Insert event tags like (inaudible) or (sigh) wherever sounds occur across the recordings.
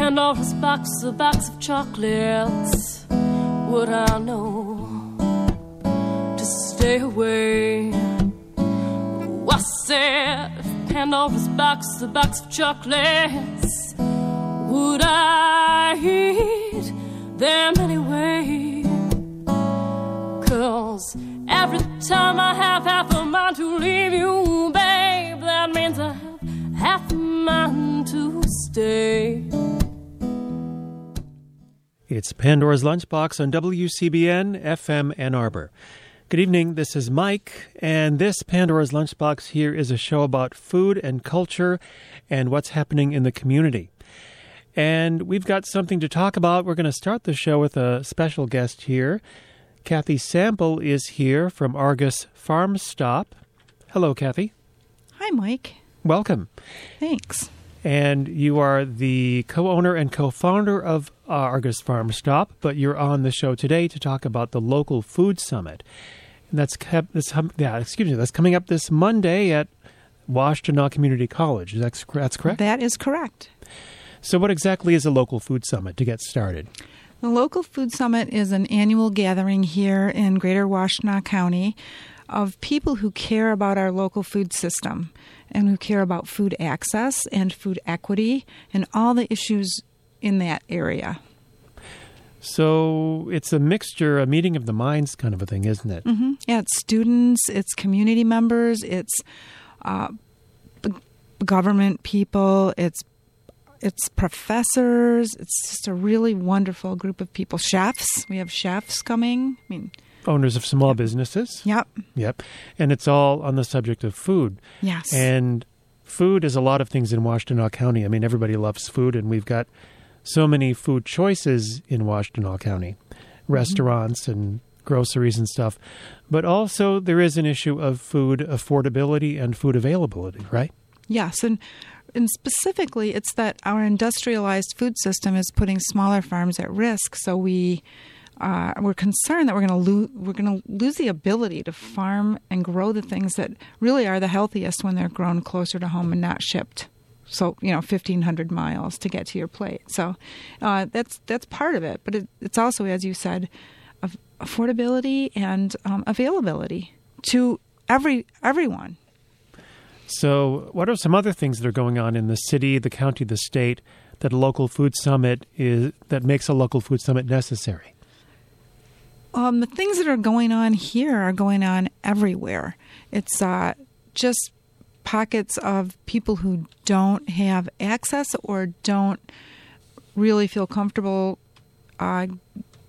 Pandora's box, a box of chocolates. Would I know to stay away? Oh, I said, Pandora's box, a box of chocolates. Would I eat them anyway? Cause every time I have half a mind to leave you, babe, that means I have half a mind to stay. It's Pandora's Lunchbox on WCBN FM Ann Arbor. Good evening, this is Mike, and this Pandora's Lunchbox here is a show about food and culture and what's happening in the community. And we've got something to talk about. We're going to start the show with a special guest here. Kathy Sample is here from Argus Farm Stop. Hello, Kathy. Hi, Mike. Welcome. Thanks. And you are the co owner and co founder of uh, Argus Farm Stop, but you're on the show today to talk about the local food summit. And that's kept this yeah, excuse me, that's coming up this Monday at Washtenaw Community College. That's that's correct. That is correct. So, what exactly is a local food summit to get started? The local food summit is an annual gathering here in Greater Washtenaw County of people who care about our local food system and who care about food access and food equity and all the issues in that area. So it's a mixture, a meeting of the minds kind of a thing, isn't it? Mm-hmm. Yeah, it's students, it's community members, it's uh, government people, it's it's professors. It's just a really wonderful group of people. Chefs, we have chefs coming. I mean, owners of small businesses. Yep. Yep. And it's all on the subject of food. Yes. And food is a lot of things in Washtenaw County. I mean, everybody loves food, and we've got so many food choices in Washtenaw County mm-hmm. restaurants and groceries and stuff. But also, there is an issue of food affordability and food availability, right? Yes. And and specifically, it's that our industrialized food system is putting smaller farms at risk. So we uh, we're concerned that we're going to lose we're going to lose the ability to farm and grow the things that really are the healthiest when they're grown closer to home and not shipped. So you know, fifteen hundred miles to get to your plate. So uh, that's that's part of it, but it, it's also, as you said, affordability and um, availability to every everyone. So, what are some other things that are going on in the city, the county, the state that a local food summit is that makes a local food summit necessary? Um, the things that are going on here are going on everywhere. It's uh, just pockets of people who don't have access or don't really feel comfortable uh,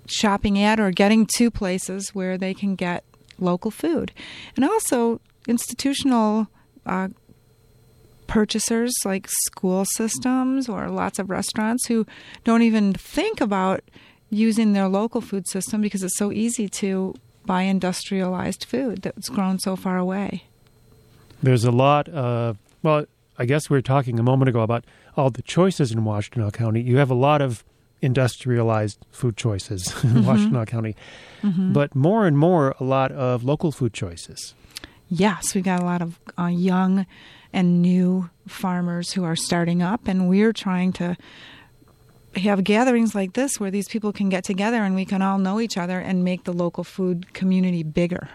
shopping at or getting to places where they can get local food. And also, institutional uh, purchasers like school systems or lots of restaurants who don't even think about using their local food system because it's so easy to buy industrialized food that's grown so far away. There's a lot of, well, I guess we were talking a moment ago about all the choices in Washtenaw County. You have a lot of industrialized food choices (laughs) in mm-hmm. Washtenaw County, mm-hmm. but more and more, a lot of local food choices. Yes, we've got a lot of uh, young and new farmers who are starting up, and we're trying to have gatherings like this where these people can get together and we can all know each other and make the local food community bigger.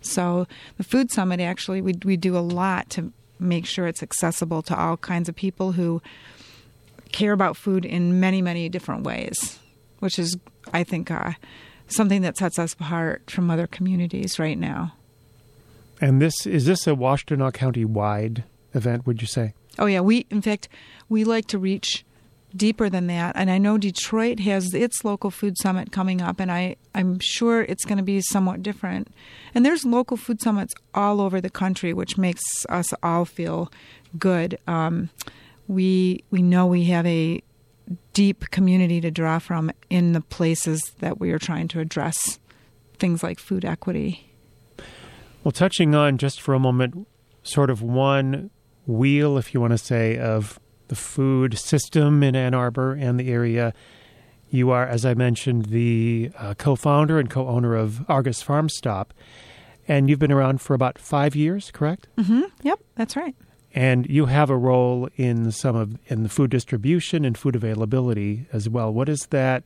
So the food summit actually we we do a lot to make sure it's accessible to all kinds of people who care about food in many many different ways, which is I think uh, something that sets us apart from other communities right now. And this is this a Washtenaw County wide event? Would you say? Oh yeah, we in fact we like to reach deeper than that, and I know Detroit has its local food summit coming up, and I I'm sure it's going to be somewhat different. And there's local food summits all over the country, which makes us all feel good. Um, we we know we have a deep community to draw from in the places that we are trying to address things like food equity. Well, touching on just for a moment, sort of one wheel, if you want to say, of the food system in Ann Arbor and the area. You are, as I mentioned, the uh, co founder and co owner of Argus Farm Stop. And you've been around for about five years, correct? Mm-hmm. Yep, that's right. and you have a role in some of in the food distribution and food availability as well. What is that?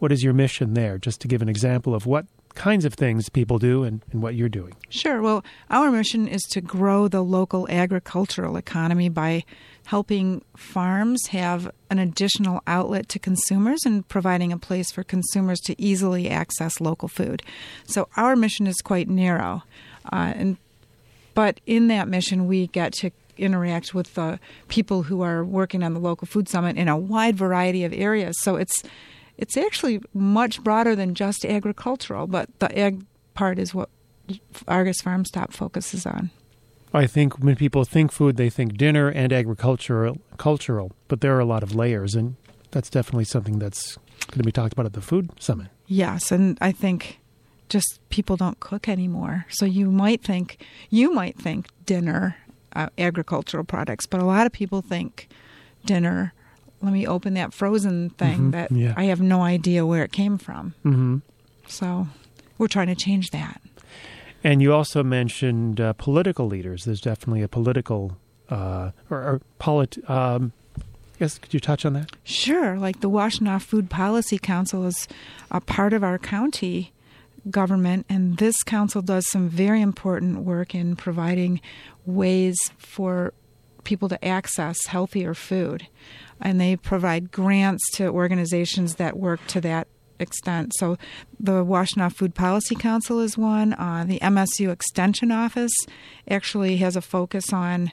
What is your mission there? Just to give an example of what kinds of things people do and, and what you're doing. Sure. Well, our mission is to grow the local agricultural economy by helping farms have an additional outlet to consumers and providing a place for consumers to easily access local food. So our mission is quite narrow, uh, and but in that mission we get to interact with the people who are working on the local food summit in a wide variety of areas. So it's it's actually much broader than just agricultural, but the ag part is what Argus Farm Stop focuses on. I think when people think food, they think dinner and agricultural, cultural, but there are a lot of layers, and that's definitely something that's going to be talked about at the food summit. Yes, and I think just people don't cook anymore, so you might think you might think dinner, uh, agricultural products, but a lot of people think dinner. Let me open that frozen thing Mhm, that yeah. I have no idea where it came from. Mm-hmm. So we're trying to change that. And you also mentioned uh, political leaders. There's definitely a political uh, or, or polit. Um, yes, could you touch on that? Sure, like the Washtenaw Food Policy Council is a part of our county government, and this council does some very important work in providing ways for people to access healthier food. And they provide grants to organizations that work to that extent. So the Washtenaw Food Policy Council is one. Uh, the MSU Extension Office actually has a focus on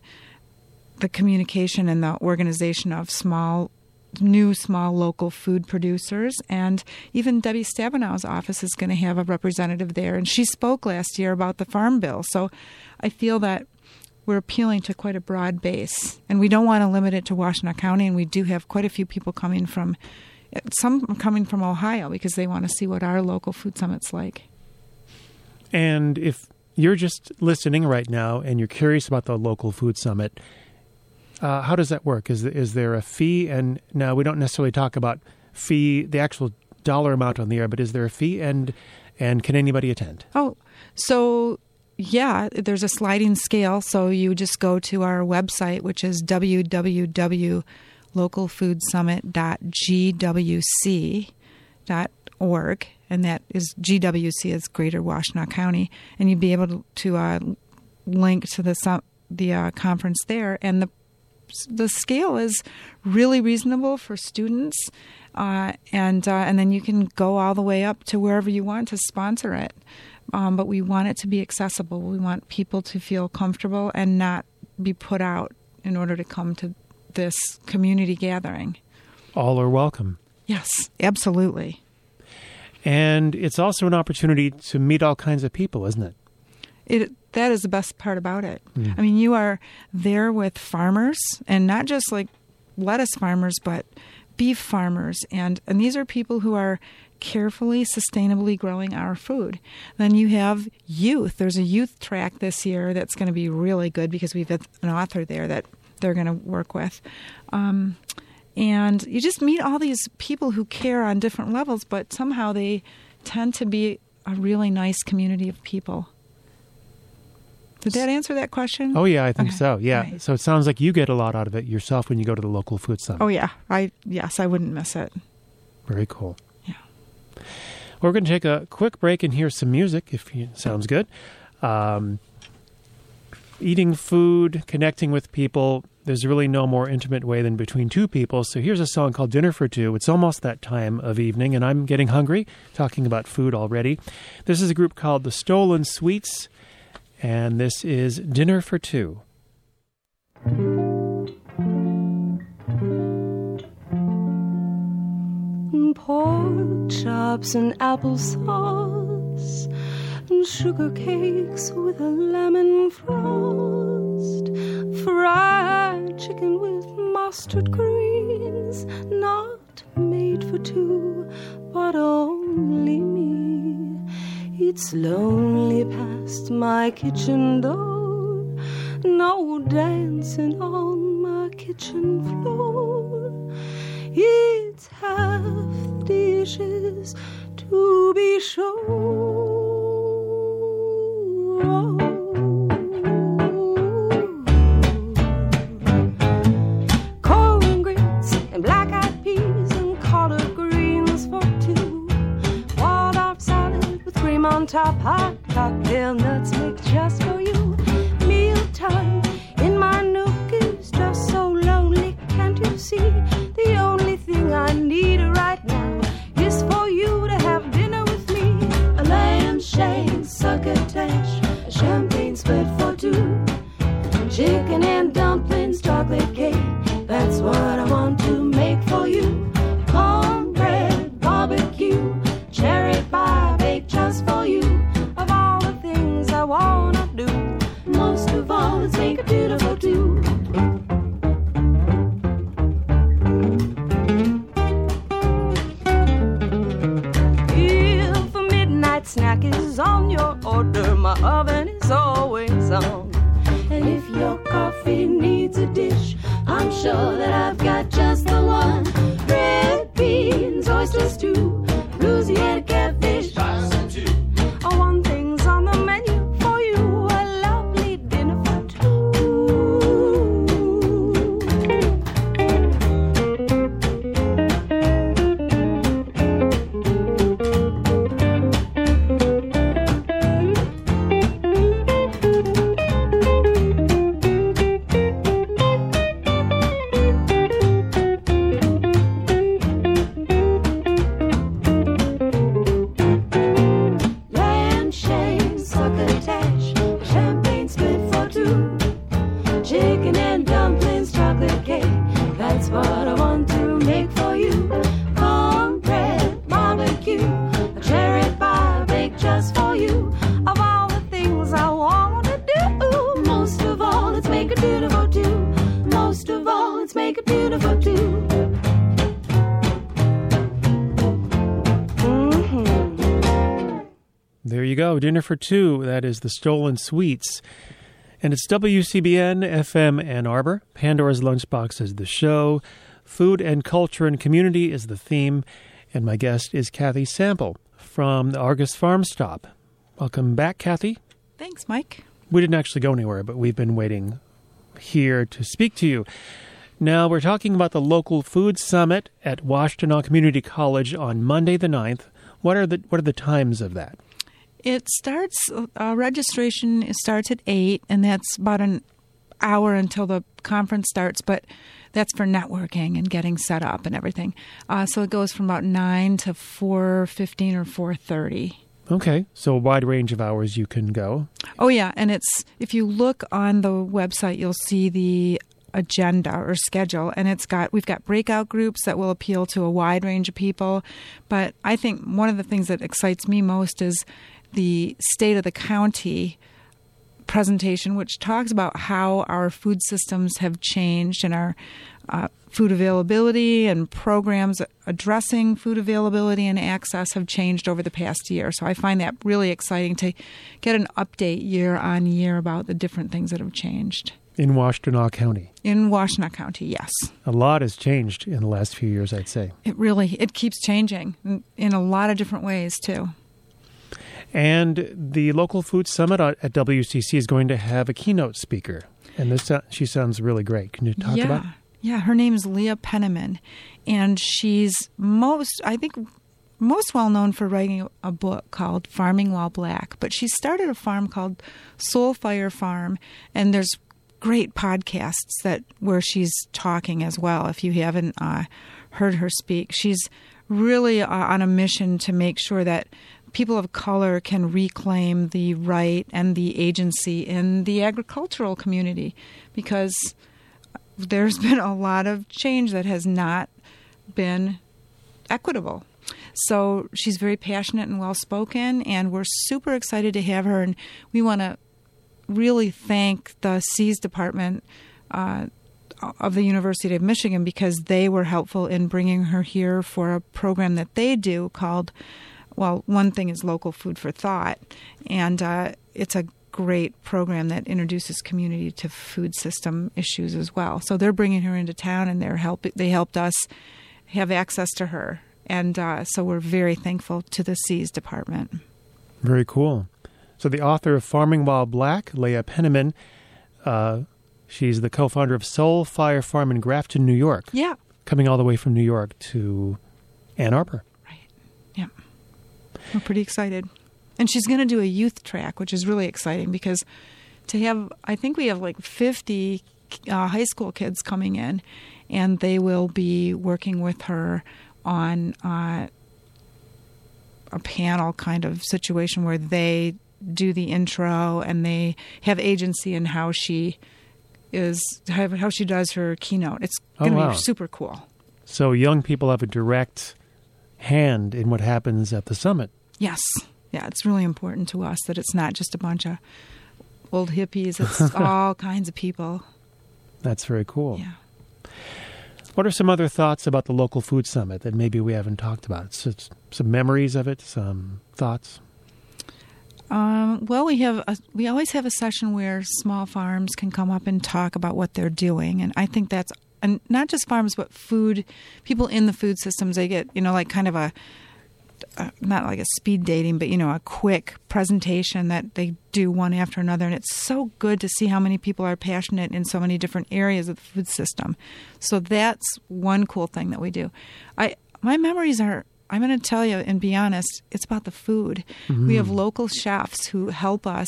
the communication and the organization of small new small local food producers and even Debbie Stabenow's office is going to have a representative there and she spoke last year about the farm bill so I feel that we're appealing to quite a broad base and we don't want to limit it to Washtenaw County and we do have quite a few people coming from some coming from Ohio because they want to see what our local food summit's like And if you're just listening right now and you're curious about the local food summit, uh, how does that work? Is is there a fee? And now we don't necessarily talk about fee, the actual dollar amount on the air, but is there a fee? And and can anybody attend? Oh, so yeah, there's a sliding scale. So you just go to our website, which is www.localfoodsummit.gwc.org, and that is GWC is Greater Washtenaw County, and you'd be able to, to uh, link to the the uh, conference there, and the the scale is really reasonable for students, uh, and uh, and then you can go all the way up to wherever you want to sponsor it. Um, but we want it to be accessible. We want people to feel comfortable and not be put out in order to come to this community gathering. All are welcome. Yes, absolutely. And it's also an opportunity to meet all kinds of people, isn't it? It that is the best part about it. Mm. I mean, you are there with farmers, and not just like lettuce farmers, but beef farmers, and and these are people who are carefully, sustainably growing our food. Then you have youth. There's a youth track this year that's going to be really good because we've got an author there that they're going to work with. Um, and you just meet all these people who care on different levels, but somehow they tend to be a really nice community of people. Did that answer that question? Oh yeah, I think Okay. so. Yeah. Right. So it sounds like you get a lot out of it yourself when you go to the local food summit. Oh yeah, I yes, I wouldn't miss it. Very cool. We're going to take a quick break and hear some music, if you, sounds good. Um, eating food, connecting with people. There's really no more intimate way than between two people. So here's a song called Dinner for Two. It's almost that time of evening, and I'm getting hungry, talking about food already. This is a group called The Stolen Sweets, and this is Dinner for Two. Pork chops and applesauce, and sugar cakes with a lemon frost, fried chicken with mustard greens, not made for two, but only me. It's lonely past my kitchen door, no dancing on my kitchen floor. It's half the dishes to be sure. Corn grits and black eyed peas and collard greens for two. Salad with cream on top, hot cocktail nuts mixed. I've got just beautiful too. Mm-hmm. There you go. Dinner for two. That is the Stolen Sweets. And it's WCBN FM Ann Arbor. Pandora's Lunchbox is the show. Food and culture and community is the theme. And my guest is Kathy Sample from the Argus Farm Stop. Welcome back, Kathy. Thanks, Mike. We didn't actually go anywhere, but we've been waiting here to speak to you. Now, we're talking about the local food summit at Washtenaw Community College on Monday the 9th. What are the what are the times of that? It starts, uh, registration starts at 8, and that's about an hour until the conference starts, but that's for networking and getting set up and everything. Uh, so it goes from about 9 to 4.15 or 4.30. Okay, so a wide range of hours you can go. Oh yeah, and it's if you look on the website, you'll see the agenda or schedule, and it's got we've got breakout groups that will appeal to a wide range of people. But I think one of the things that excites me most is the state of the county presentation, which talks about how our food systems have changed and our uh, food availability and programs addressing food availability and access have changed over the past year. So I find that really exciting to get an update year on year about the different things that have changed. In Washtenaw County. In Washtenaw County, yes. A lot has changed in the last few years, I'd say. It really it keeps changing in, a lot of different ways too. And the local food summit at at WCC is going to have a keynote speaker. And this uh, she sounds really great. Can you talk yeah. about? It? Yeah, her name is Leah Penniman, and she's most, I think, most well known for writing a book called Farming While Black. But she started a farm called Soul Fire Farm, and there's great podcasts that where she's talking as well. If you haven't uh, heard her speak, she's really uh, on a mission to make sure that people of color can reclaim the right and the agency in the agricultural community because there's (laughs) been a lot of change that has not been equitable. So she's very passionate and well spoken, and we're super excited to have her. And we want to really thank the SEAS Department uh, of the University of Michigan because they were helpful in bringing her here for a program that they do called, well, one thing is Local Food for Thought, and uh, it's a great program that introduces community to food system issues as well. So they're bringing her into town, and they're help they helped us have access to her, and uh, so we're very thankful to the SEAS Department. Very cool. So the author of Farming While Black, Leah Penniman, uh, she's the co-founder of Soul Fire Farm in Grafton, New York. Yeah, Coming all the way from New York to Ann Arbor. right. Yeah, we're pretty excited. And she's going to do a youth track, which is really exciting because to have, I think we have like 50 uh, high school kids coming in, and they will be working with her on uh, a panel kind of situation where they do the intro and they have agency in how she is how she does her keynote. It's Oh, going to wow. be super cool. So young people have a direct hand in what happens at the summit. Yes. Yeah, it's really important to us that it's not just a bunch of old hippies. It's (laughs) all kinds of people. That's very cool. Yeah. What are some other thoughts about the local food summit that maybe we haven't talked about? S- s- some memories of it, some thoughts. Um, well, we have a, we always have a session where small farms can come up and talk about what they're doing, and I think that's and not just farms, but food people in the food systems. They get you know like kind of a uh, not like a speed dating, but you know a quick presentation that they do one after another, and it's so good to see how many people are passionate in so many different areas of the food system. So that's one cool thing that we do. I my memories are I'm going to tell you and be honest, it's about the food. We have local chefs who help us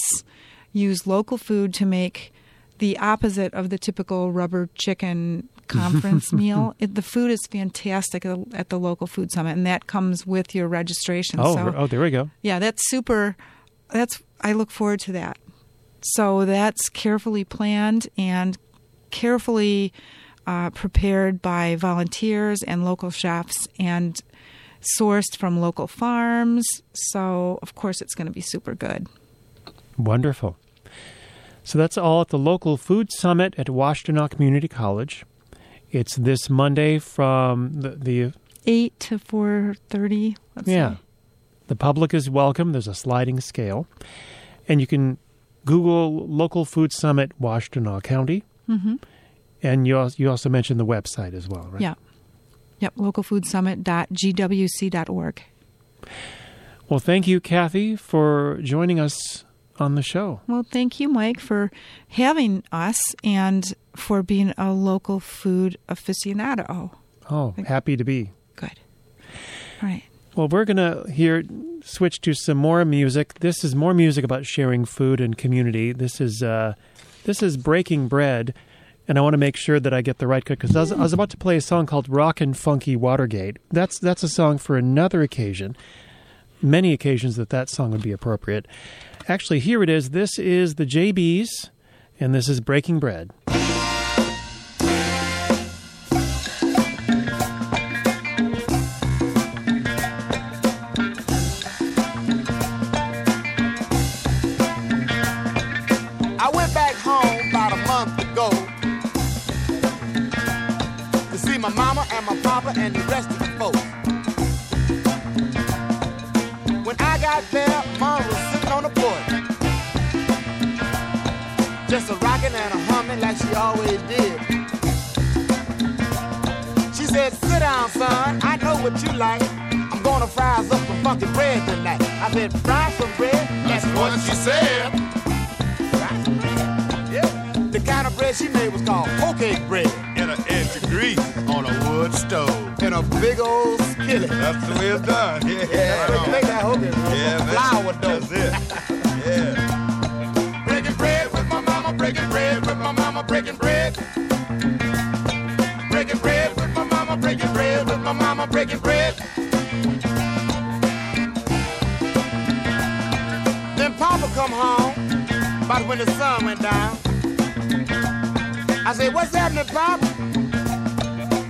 use local food to make the opposite of the typical rubber chicken conference (laughs) meal. It, the food is fantastic at, at the local food summit, and that comes with your registration. Oh, so, oh, there we go. yeah, that's super. That's I look forward to that. So that's carefully planned and carefully uh, prepared by volunteers and local chefs and sourced from local farms. So of course it's going to be super good. Wonderful. So that's all at the local food summit at Washtenaw Community College. It's this Monday from the, the Eight to four thirty. Let's yeah. say. The public is welcome. There's a sliding scale. And you can Google Local Food Summit Washtenaw County. Mhm. And you also, you also mentioned the website as well, right? Yeah. Yep. Localfoodsummit.gwc.org. Well, thank you, Kathy, for joining us on the show. Well, thank you, Mike, for having us and for being a local food aficionado. Oh, happy to be. Good. All right. Well, we're going to here switch to some more music. This is more music about sharing food and community. This is uh, this is Breaking Bread, and I want to make sure that I get the right cut because I, was- I was about to play a song called "Rockin' Funky Watergate." That's that's a song for another occasion. Many occasions that that song would be appropriate. Actually, here it is. This is the JBs, and this is Breaking Bread. Like she always did. She said, "Sit down, son. I know what you like. I'm gonna fry us up some funky bread tonight." I said, "Fry some bread." That's what she said. The kind of bread she made was called hoe bread. in an inch of grease on a wood stove. In a big old skillet. That's the way it's done. Yeah, Yeah, make that bread. Yeah, flour dough. That's it. My breaking bread. Then Papa come home, about when the sun went down. I said, what's happening, Papa?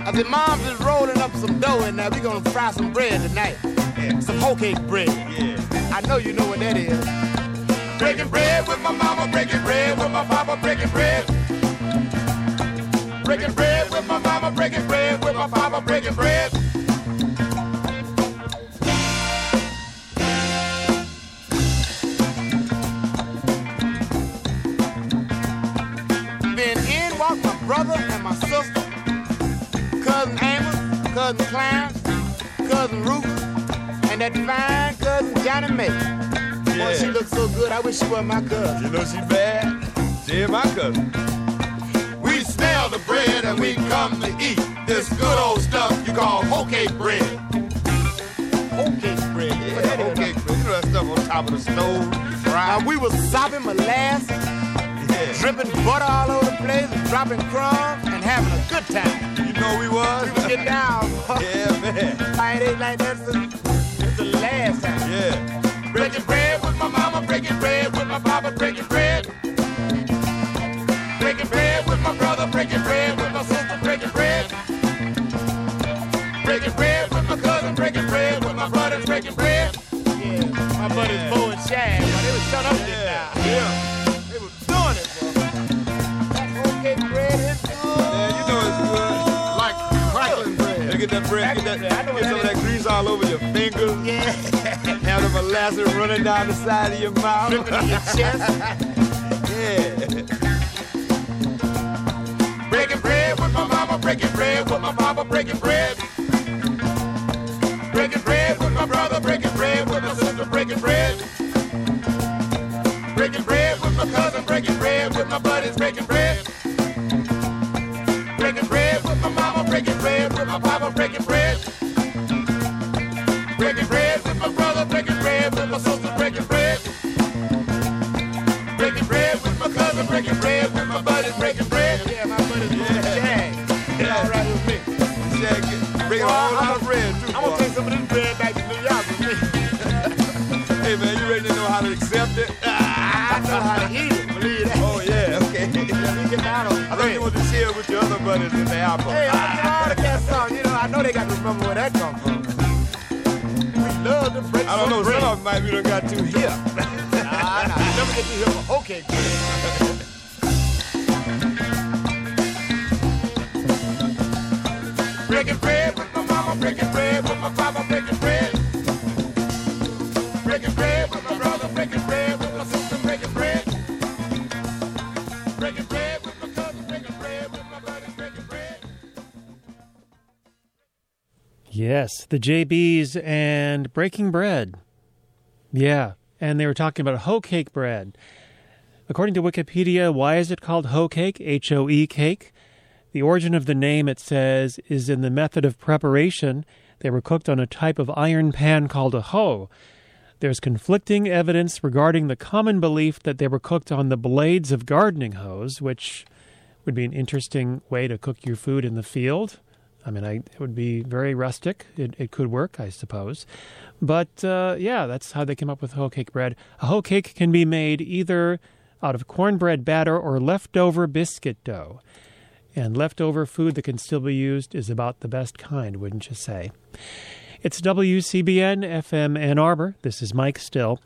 I said, Mom's just rolling up some dough in there. we gonna fry some bread tonight. Some hoe cake bread. Yeah. I know you know what that is. Breaking bread with my mama, breaking bread with my papa, breaking bread. Breaking bread with my mama, breaking bread with my papa, breaking bread. Cousin Clarence, cousin Ruth, and that fine cousin Johnny May. Boy, Yeah. she looks so good. I wish she was my cousin. You know she bad? She my cousin. We smell the bread and we come to eat this good old stuff you call hoe cake bread. Hoe cake bread. Yeah, okay. You know that stuff on top of the stove. Now we was sopping molasses, Yeah. dripping butter all over the place, dropping crumbs, and having a good time. Know we was? We down. (laughs) yeah, man. I ain't like that since the last time. Yeah. Breaking bread with my mama, breaking bread with my papa, that bread, get, that, I know what get some of that grease all over your fingers. Yeah. (laughs) Have the molasses running down the side of your mouth. Dripping in your chest. (laughs) yeah. Breaking bread with my mama, breaking bread with my papa, breaking bread. Breaking bread with my brother, breaking bread with my sister, breaking bread. Yeah, yeah. All right with me. Bring a whole lot of bread, too. I'm gonna take some of this bread back to New York with me. Hey, man, you ready to know how to accept it? I know how to eat it, believe that. Oh, yeah, okay. Let me get down on I thought you wanted to share with your other in the apple. Hey, I'm gonna get all the cats on. You know, I know they got to remember where that come from. We love to break I don't know, some bread. some of them might be done got too hip. Nah, nah, never get to hear for okay bread. Bread with my bread. Bread with my brother, bread with my sister, bread. With my cousin, bread with my bread. Yes, the JBs and Breaking Bread. Yeah, and they were talking about hoe cake bread. According to Wikipedia, why is it called hoe cake? H O E cake. The origin of the name, it says, is in the method of preparation. They were cooked on a type of iron pan called a hoe. There's conflicting evidence regarding the common belief that they were cooked on the blades of gardening hoes, which would be an interesting way to cook your food in the field. I mean, I, it would be very rustic. It, it could work, I suppose. But uh, yeah, that's how they came up with hoe cake bread. A hoe cake can be made either out of cornbread batter or leftover biscuit dough. And leftover food that can still be used is about the best kind, wouldn't you say? It's WCBN FM Ann Arbor. This is Mike Still.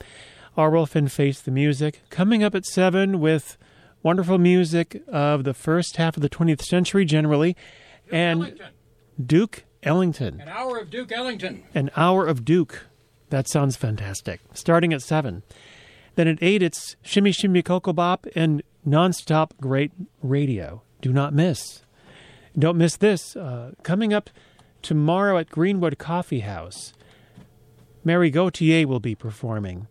Arwolf and Face the Music. Coming up at 7 with wonderful music of the first half of the 20th century generally. and Ellington. Duke Ellington. An hour of Duke Ellington. An hour of Duke. That sounds fantastic. Starting at 7. Then at 8, it's Shimmy Shimmy Cocoa Bop and nonstop great radio. Do not miss. Don't miss this. Uh, coming up tomorrow at Greenwood Coffee House, Mary Gauthier will be performing.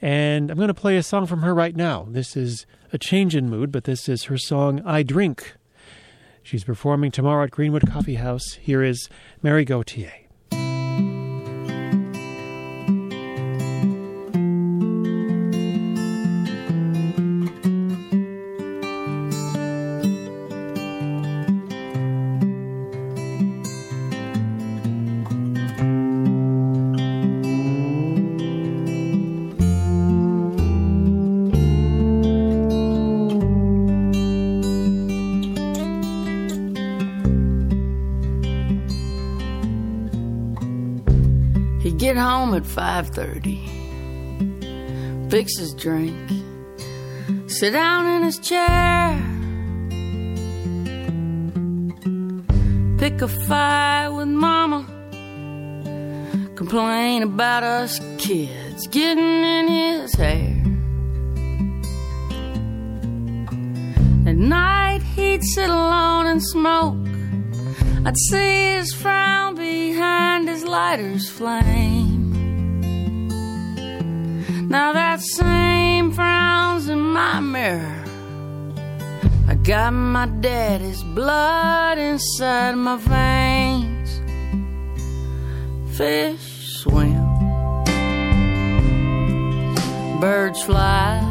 And I'm going to play a song from her right now. This is a change in mood, but this is her song, I Drink. She's performing tomorrow at Greenwood Coffee House. Here is Mary Gauthier. At 5:30. Fix his drink. Sit down in his chair. Pick a fight with mama. Complain about us kids getting in his hair. At night he'd sit alone and smoke. I'd see his frown behind his lighter's flame. Now that same frown's in my mirror. I got my daddy's blood inside my veins. Fish swim, birds fly.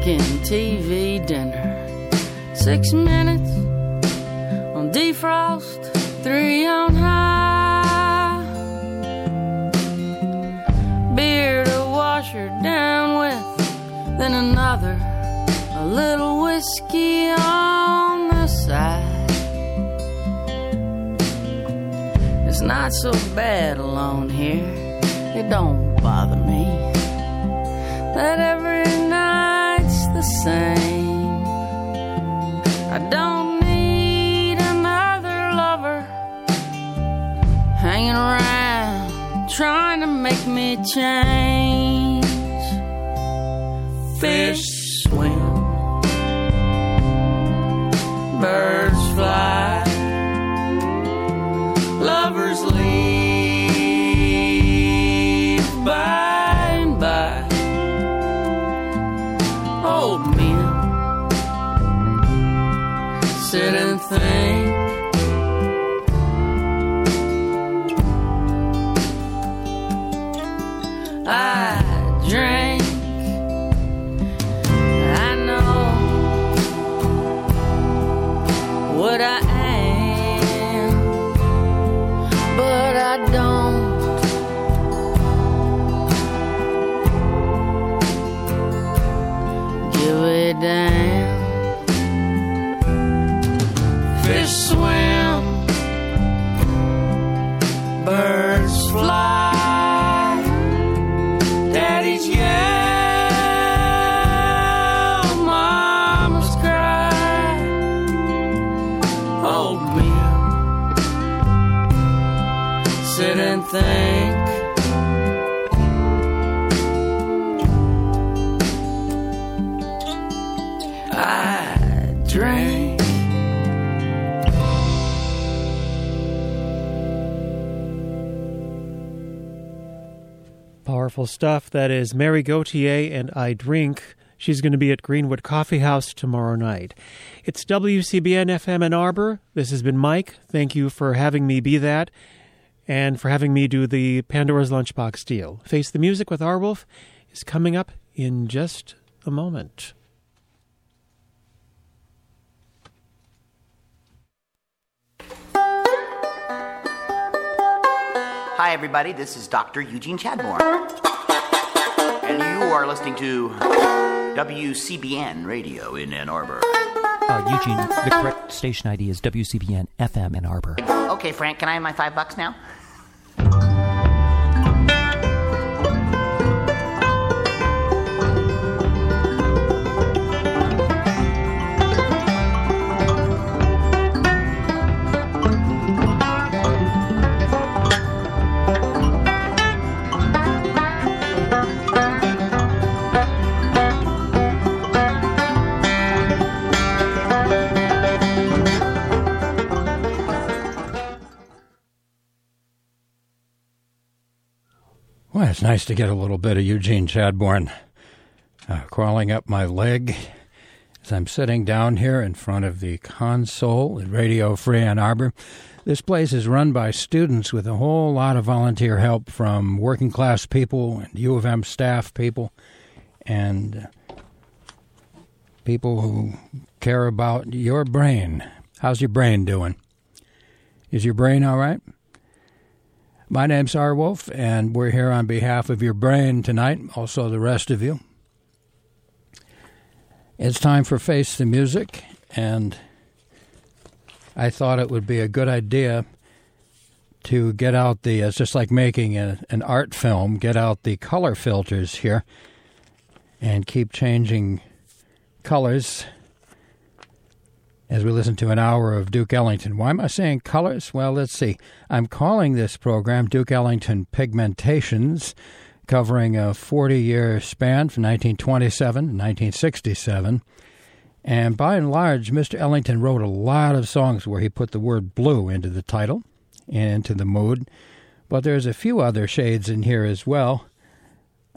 TV dinner. Six minutes on defrost, three on high. Beer to wash her down with, then another, a little whiskey on the side. It's not so bad alone here, it don't bother me that every same. I don't need another lover hanging around trying to make me change. Fish swim, birds fly, lovers leave Powerful stuff. That is Mary Gauthier and I Drink. She's going to be at Greenwood Coffee House tomorrow night. It's WCBN FM Ann Arbor. This has been Mike. Thank you for having me be that and for having me do the Pandora's Lunchbox deal. Face the Music with Arwolf is coming up in just a moment. Hi, everybody. This is Dr. Eugene Chadbourne. And you are listening to WCBN Radio in Ann Arbor. Uh, Eugene, the correct station ID is WCBN FM Ann Arbor. Okay, Frank, can I have my five bucks now? It's nice to get a little bit of Eugene Chadbourne uh, crawling up my leg as I'm sitting down here in front of the console at Radio Free Ann Arbor. This place is run by students with a whole lot of volunteer help from working class people and U of M staff people and people who care about your brain. How's your brain doing? Is your brain all right? My name's R. Wolf, and we're here on behalf of your brain tonight, also the rest of you. It's time for Face the Music, and I thought it would be a good idea to get out the, it's just like making a, an art film, get out the color filters here and keep changing colors as we listen to an hour of Duke Ellington. Why am I saying colors? Well, let's see. I'm calling this program Duke Ellington Pigmentations, covering a 40 year span from 1927 to 1967. And by and large, Mr. Ellington wrote a lot of songs where he put the word blue into the title and into the mood. But there's a few other shades in here as well.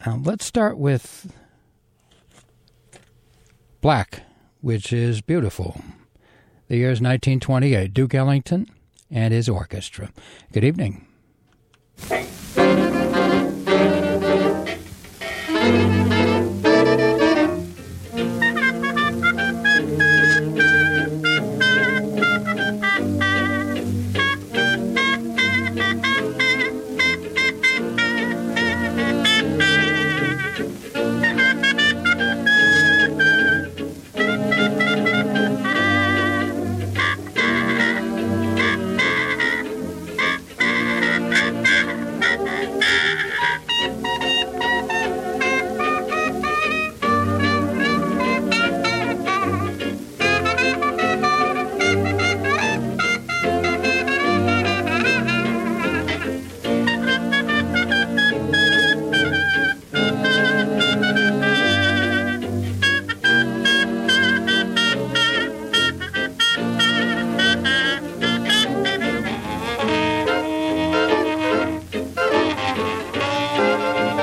Um, let's start with black, which is beautiful. The year is 1928. Duke Ellington and his orchestra. Good evening.